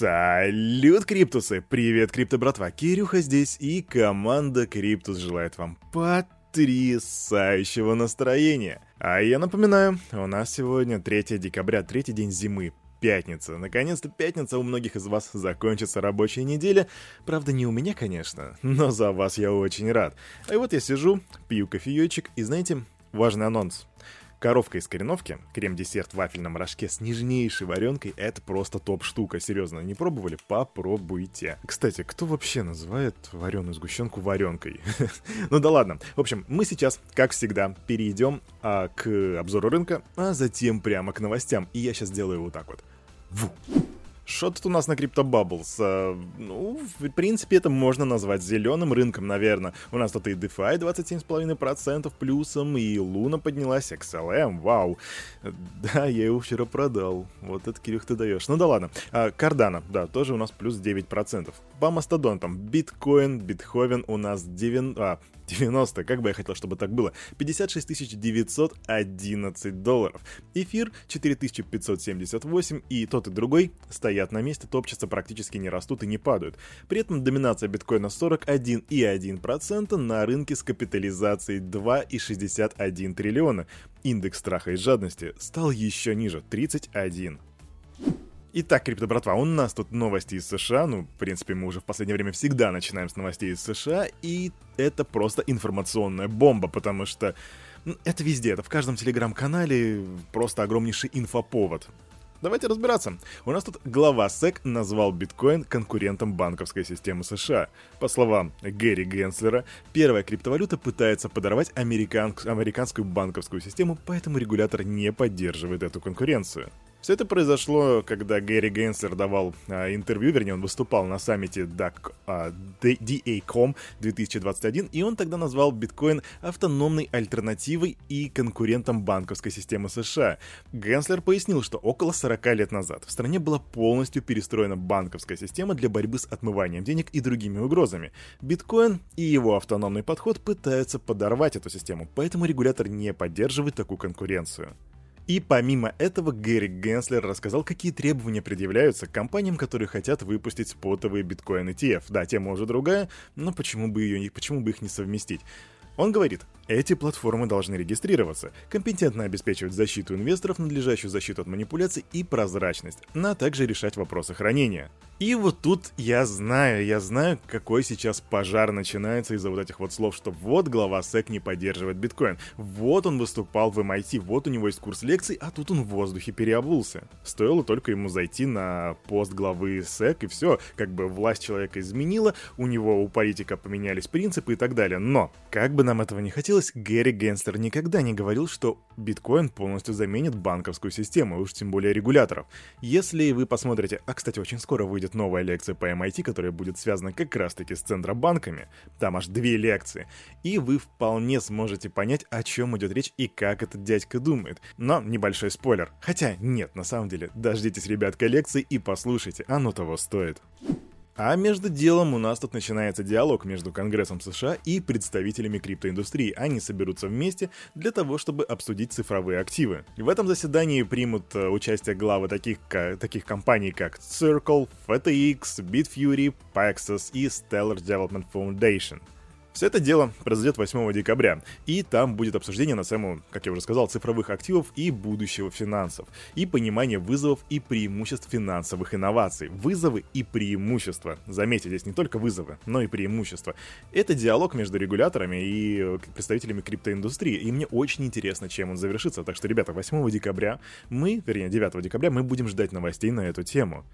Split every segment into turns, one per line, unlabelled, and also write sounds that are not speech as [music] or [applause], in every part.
Салют, Криптусы! Привет, Крипто братва! Кирюха здесь и команда Криптус желает вам потрясающего настроения. А я напоминаю, у нас сегодня 3 декабря, третий день зимы, пятница. Наконец-то пятница у многих из вас закончится рабочая неделя. Правда, не у меня, конечно, но за вас я очень рад. А вот я сижу, пью кофеечек и, знаете, важный анонс. Коровка из кореновки, крем-десерт в вафельном рожке с нежнейшей варенкой — это просто топ-штука. Серьезно, не пробовали? Попробуйте. Кстати, кто вообще называет вареную сгущенку варенкой? [laughs] ну да ладно. В общем, мы сейчас, как всегда, перейдем а, к обзору рынка, а затем прямо к новостям. И я сейчас сделаю вот так вот. Ву. Что тут у нас на Crypto Bubbles? А, ну, в принципе, это можно назвать зеленым рынком, наверное. У нас тут и DeFi 27,5% плюсом, и Луна поднялась, XLM, вау. Да, я его вчера продал. Вот это, Кирюх, ты даешь. Ну да ладно. А, Cardano, да, тоже у нас плюс 9%. По мастодонтам. Биткоин, Битховен у нас 9... А, 90, как бы я хотел, чтобы так было, 56 911 долларов. Эфир 4578 и тот и другой стоят на месте, топчатся, практически не растут и не падают. При этом доминация биткоина 41,1% на рынке с капитализацией 2,61 триллиона. Индекс страха и жадности стал еще ниже, 31. Итак, крипто братва, у нас тут новости из США. Ну, в принципе, мы уже в последнее время всегда начинаем с новостей из США. И это просто информационная бомба, потому что ну, это везде, это в каждом телеграм-канале просто огромнейший инфоповод. Давайте разбираться. У нас тут глава СЭК назвал биткоин конкурентом банковской системы США. По словам Гэри Генслера, первая криптовалюта пытается подорвать американ... американскую банковскую систему, поэтому регулятор не поддерживает эту конкуренцию. Все это произошло, когда Гэри Генслер давал а, интервью, вернее, он выступал на саммите DAC, а, DA.com 2021, и он тогда назвал биткоин автономной альтернативой и конкурентом банковской системы США. Генслер пояснил, что около 40 лет назад в стране была полностью перестроена банковская система для борьбы с отмыванием денег и другими угрозами. Биткоин и его автономный подход пытаются подорвать эту систему, поэтому регулятор не поддерживает такую конкуренцию. И помимо этого, Гэри Генслер рассказал, какие требования предъявляются компаниям, которые хотят выпустить спотовые биткоин ETF. Да, тема уже другая, но почему бы, ее, почему бы их не совместить? Он говорит, эти платформы должны регистрироваться, компетентно обеспечивать защиту инвесторов, надлежащую защиту от манипуляций и прозрачность, а также решать вопросы хранения. И вот тут я знаю, я знаю, какой сейчас пожар начинается из-за вот этих вот слов, что вот глава СЭК не поддерживает биткоин, вот он выступал в MIT, вот у него есть курс лекций, а тут он в воздухе переобулся. Стоило только ему зайти на пост главы СЭК и все, как бы власть человека изменила, у него у политика поменялись принципы и так далее. Но, как бы нам этого не хотелось, Гэри Генстер никогда не говорил, что биткоин полностью заменит банковскую систему, уж тем более регуляторов. Если вы посмотрите, а кстати, очень скоро выйдет новая лекция по MIT, которая будет связана как раз-таки с центробанками. Там аж две лекции. И вы вполне сможете понять, о чем идет речь и как этот дядька думает. Но небольшой спойлер. Хотя нет, на самом деле, дождитесь, ребятка, лекции и послушайте, оно того стоит. А между делом у нас тут начинается диалог между Конгрессом США и представителями криптоиндустрии. Они соберутся вместе для того, чтобы обсудить цифровые активы. В этом заседании примут э, участие главы таких, таких компаний, как Circle, FTX, Bitfury, Paxos и Stellar Development Foundation. Все это дело произойдет 8 декабря, и там будет обсуждение на тему, как я уже сказал, цифровых активов и будущего финансов, и понимание вызовов и преимуществ финансовых инноваций. Вызовы и преимущества. Заметьте, здесь не только вызовы, но и преимущества. Это диалог между регуляторами и представителями криптоиндустрии, и мне очень интересно, чем он завершится. Так что, ребята, 8 декабря мы, вернее, 9 декабря мы будем ждать новостей на эту тему.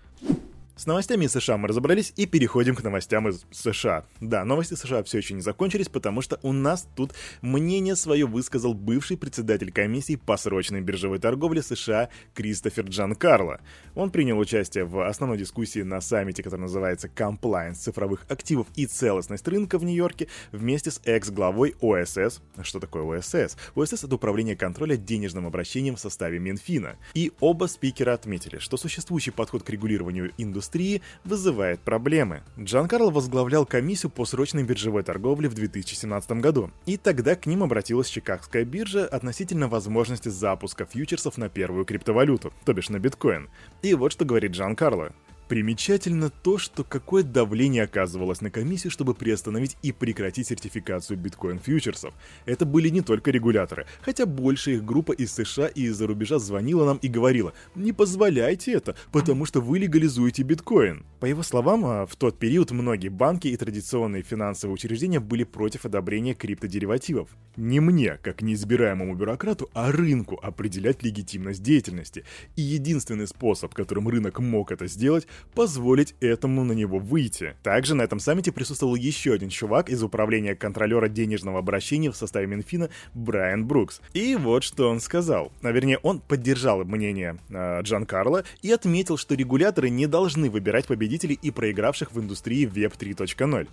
С новостями из США мы разобрались и переходим к новостям из США. Да, новости США все еще не закончились, потому что у нас тут мнение свое высказал бывший председатель комиссии по срочной биржевой торговле США Кристофер Джан Карло. Он принял участие в основной дискуссии на саммите, который называется Compliance цифровых активов и целостность рынка в Нью-Йорке вместе с экс-главой ОСС. Что такое ОСС? ОСС — это управление контроля денежным обращением в составе Минфина. И оба спикера отметили, что существующий подход к регулированию индустрии индустрии вызывает проблемы. Джан Карло возглавлял комиссию по срочной биржевой торговле в 2017 году, и тогда к ним обратилась Чикагская биржа относительно возможности запуска фьючерсов на первую криптовалюту, то бишь на биткоин. И вот что говорит Джан Карло. Примечательно то, что какое давление оказывалось на комиссию, чтобы приостановить и прекратить сертификацию биткоин-фьючерсов. Это были не только регуляторы, хотя большая их группа из США и из-за рубежа звонила нам и говорила «Не позволяйте это, потому что вы легализуете биткоин». По его словам, а, в тот период многие банки и традиционные финансовые учреждения были против одобрения криптодеривативов. Не мне, как неизбираемому бюрократу, а рынку определять легитимность деятельности. И единственный способ, которым рынок мог это сделать, позволить этому на него выйти. Также на этом саммите присутствовал еще один чувак из управления контролера денежного обращения в составе Минфина Брайан Брукс. И вот что он сказал. А, вернее, он поддержал мнение э, Джан Карло и отметил, что регуляторы не должны выбирать победителей и проигравших в индустрии Web 3.0.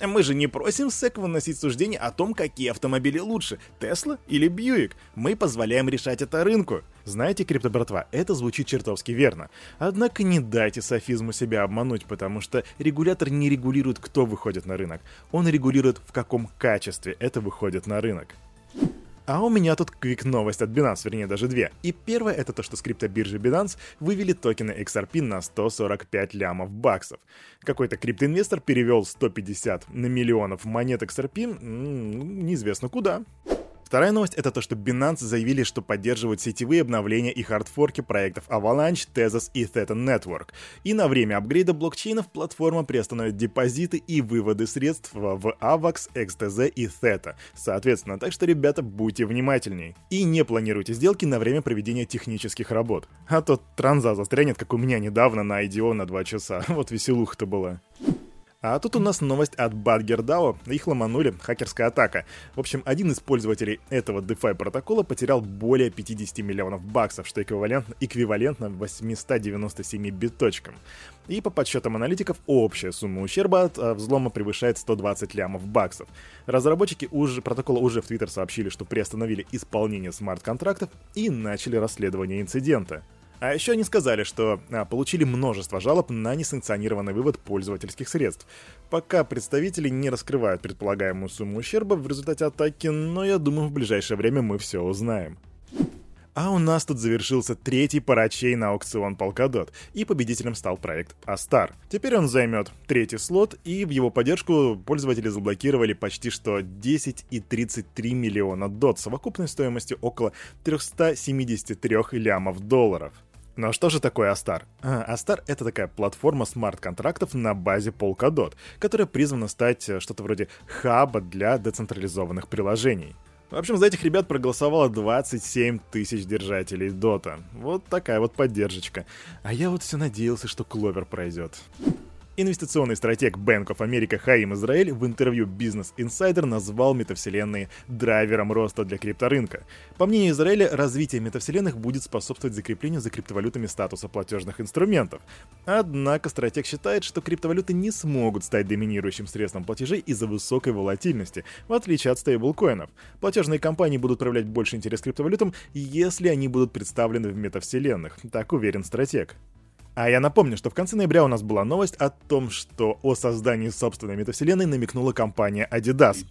Мы же не просим СЭК выносить суждение о том, какие автомобили лучше, Тесла или Бьюик. Мы позволяем решать это рынку. Знаете, криптобратва, это звучит чертовски верно. Однако не дайте софизму себя обмануть, потому что регулятор не регулирует, кто выходит на рынок. Он регулирует, в каком качестве это выходит на рынок. А у меня тут квик новость от Binance, вернее даже две. И первое это то, что с криптобиржи Binance вывели токены XRP на 145 лямов баксов. Какой-то криптоинвестор перевел 150 на миллионов монет XRP, неизвестно куда. Вторая новость — это то, что Binance заявили, что поддерживают сетевые обновления и хардфорки проектов Avalanche, Tezos и Theta Network. И на время апгрейда блокчейнов платформа приостановит депозиты и выводы средств в AVAX, XTZ и Theta. Соответственно, так что, ребята, будьте внимательней. И не планируйте сделки на время проведения технических работ. А то транза застрянет, как у меня недавно на IDO на 2 часа. [laughs] Вот веселуха-то была. А тут у нас новость от BadgerDAO. Их ломанули, хакерская атака. В общем, один из пользователей этого DeFi протокола потерял более 50 миллионов баксов, что эквивалентно, эквивалентно 897 биточкам. И по подсчетам аналитиков, общая сумма ущерба от а, взлома превышает 120 лямов баксов. Разработчики уже, протокола уже в Twitter сообщили, что приостановили исполнение смарт-контрактов и начали расследование инцидента. А еще они сказали, что а, получили множество жалоб на несанкционированный вывод пользовательских средств. Пока представители не раскрывают предполагаемую сумму ущерба в результате атаки, но я думаю, в ближайшее время мы все узнаем. А у нас тут завершился третий парачей на аукцион Polkadot, и победителем стал проект Astar. Теперь он займет третий слот, и в его поддержку пользователи заблокировали почти что 10,33 миллиона дот совокупной стоимостью около 373 лямов долларов. Но что же такое Astar? А, Astar — это такая платформа смарт-контрактов на базе Polkadot, которая призвана стать э, что-то вроде хаба для децентрализованных приложений. В общем, за этих ребят проголосовало 27 тысяч держателей Дота. Вот такая вот поддержка. А я вот все надеялся, что Кловер пройдет. Инвестиционный стратег Bank of America Хаим Израиль в интервью Business Insider назвал метавселенные драйвером роста для крипторынка. По мнению Израиля, развитие метавселенных будет способствовать закреплению за криптовалютами статуса платежных инструментов. Однако стратег считает, что криптовалюты не смогут стать доминирующим средством платежей из-за высокой волатильности, в отличие от стейблкоинов. Платежные компании будут проявлять больше интерес к криптовалютам, если они будут представлены в метавселенных, так уверен стратег. А я напомню, что в конце ноября у нас была новость о том, что о создании собственной метавселенной намекнула компания Adidas.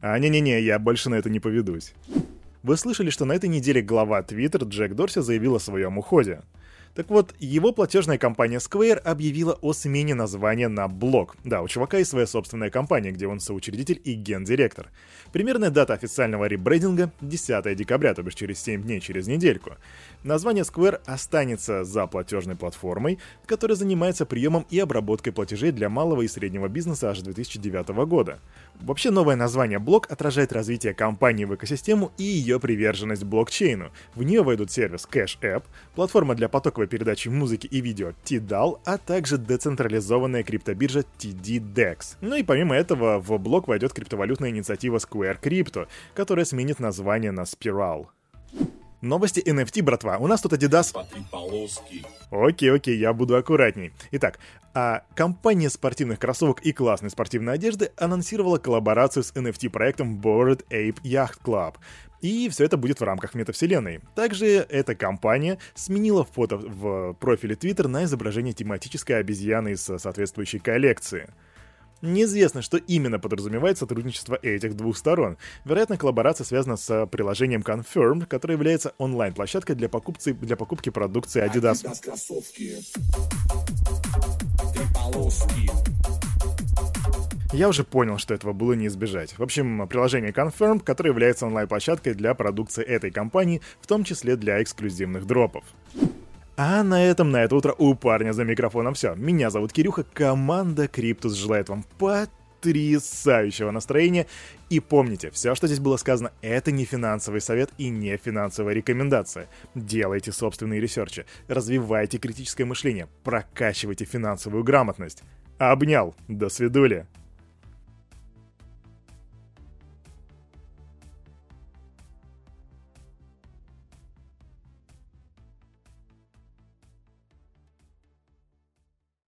А не-не-не, я больше на это не поведусь. Вы слышали, что на этой неделе глава Twitter Джек Дорси заявил о своем уходе. Так вот, его платежная компания Square объявила о смене названия на Block. Да, у чувака есть своя собственная компания, где он соучредитель и гендиректор. Примерная дата официального ребрендинга — 10 декабря, то бишь через 7 дней, через недельку. Название Square останется за платежной платформой, которая занимается приемом и обработкой платежей для малого и среднего бизнеса аж с 2009 года. Вообще новое название Block отражает развитие компании в экосистему и ее приверженность блокчейну. В нее войдут сервис Cash App, платформа для потоковой передачи музыки и видео TDAL, а также децентрализованная криптобиржа TD-DEX. Ну и помимо этого в блок войдет криптовалютная инициатива Square Crypto, которая сменит название на Spiral. Новости NFT, братва. У нас тут Adidas... Окей, окей, я буду аккуратней. Итак, а компания спортивных кроссовок и классной спортивной одежды анонсировала коллаборацию с NFT-проектом Bored Ape Yacht Club. И все это будет в рамках метавселенной. Также эта компания сменила фото в профиле Twitter на изображение тематической обезьяны из соответствующей коллекции. Неизвестно, что именно подразумевает сотрудничество этих двух сторон. Вероятно, коллаборация связана с приложением Confirm, которое является онлайн-площадкой для, покупки, для покупки продукции Adidas. Adidas Я уже понял, что этого было не избежать. В общем, приложение Confirm, которое является онлайн-площадкой для продукции этой компании, в том числе для эксклюзивных дропов. А на этом на это утро у парня за микрофоном все. Меня зовут Кирюха, команда Криптус желает вам потрясающего настроения. И помните, все, что здесь было сказано, это не финансовый совет и не финансовая рекомендация. Делайте собственные ресерчи, развивайте критическое мышление, прокачивайте финансовую грамотность. Обнял, до свидули.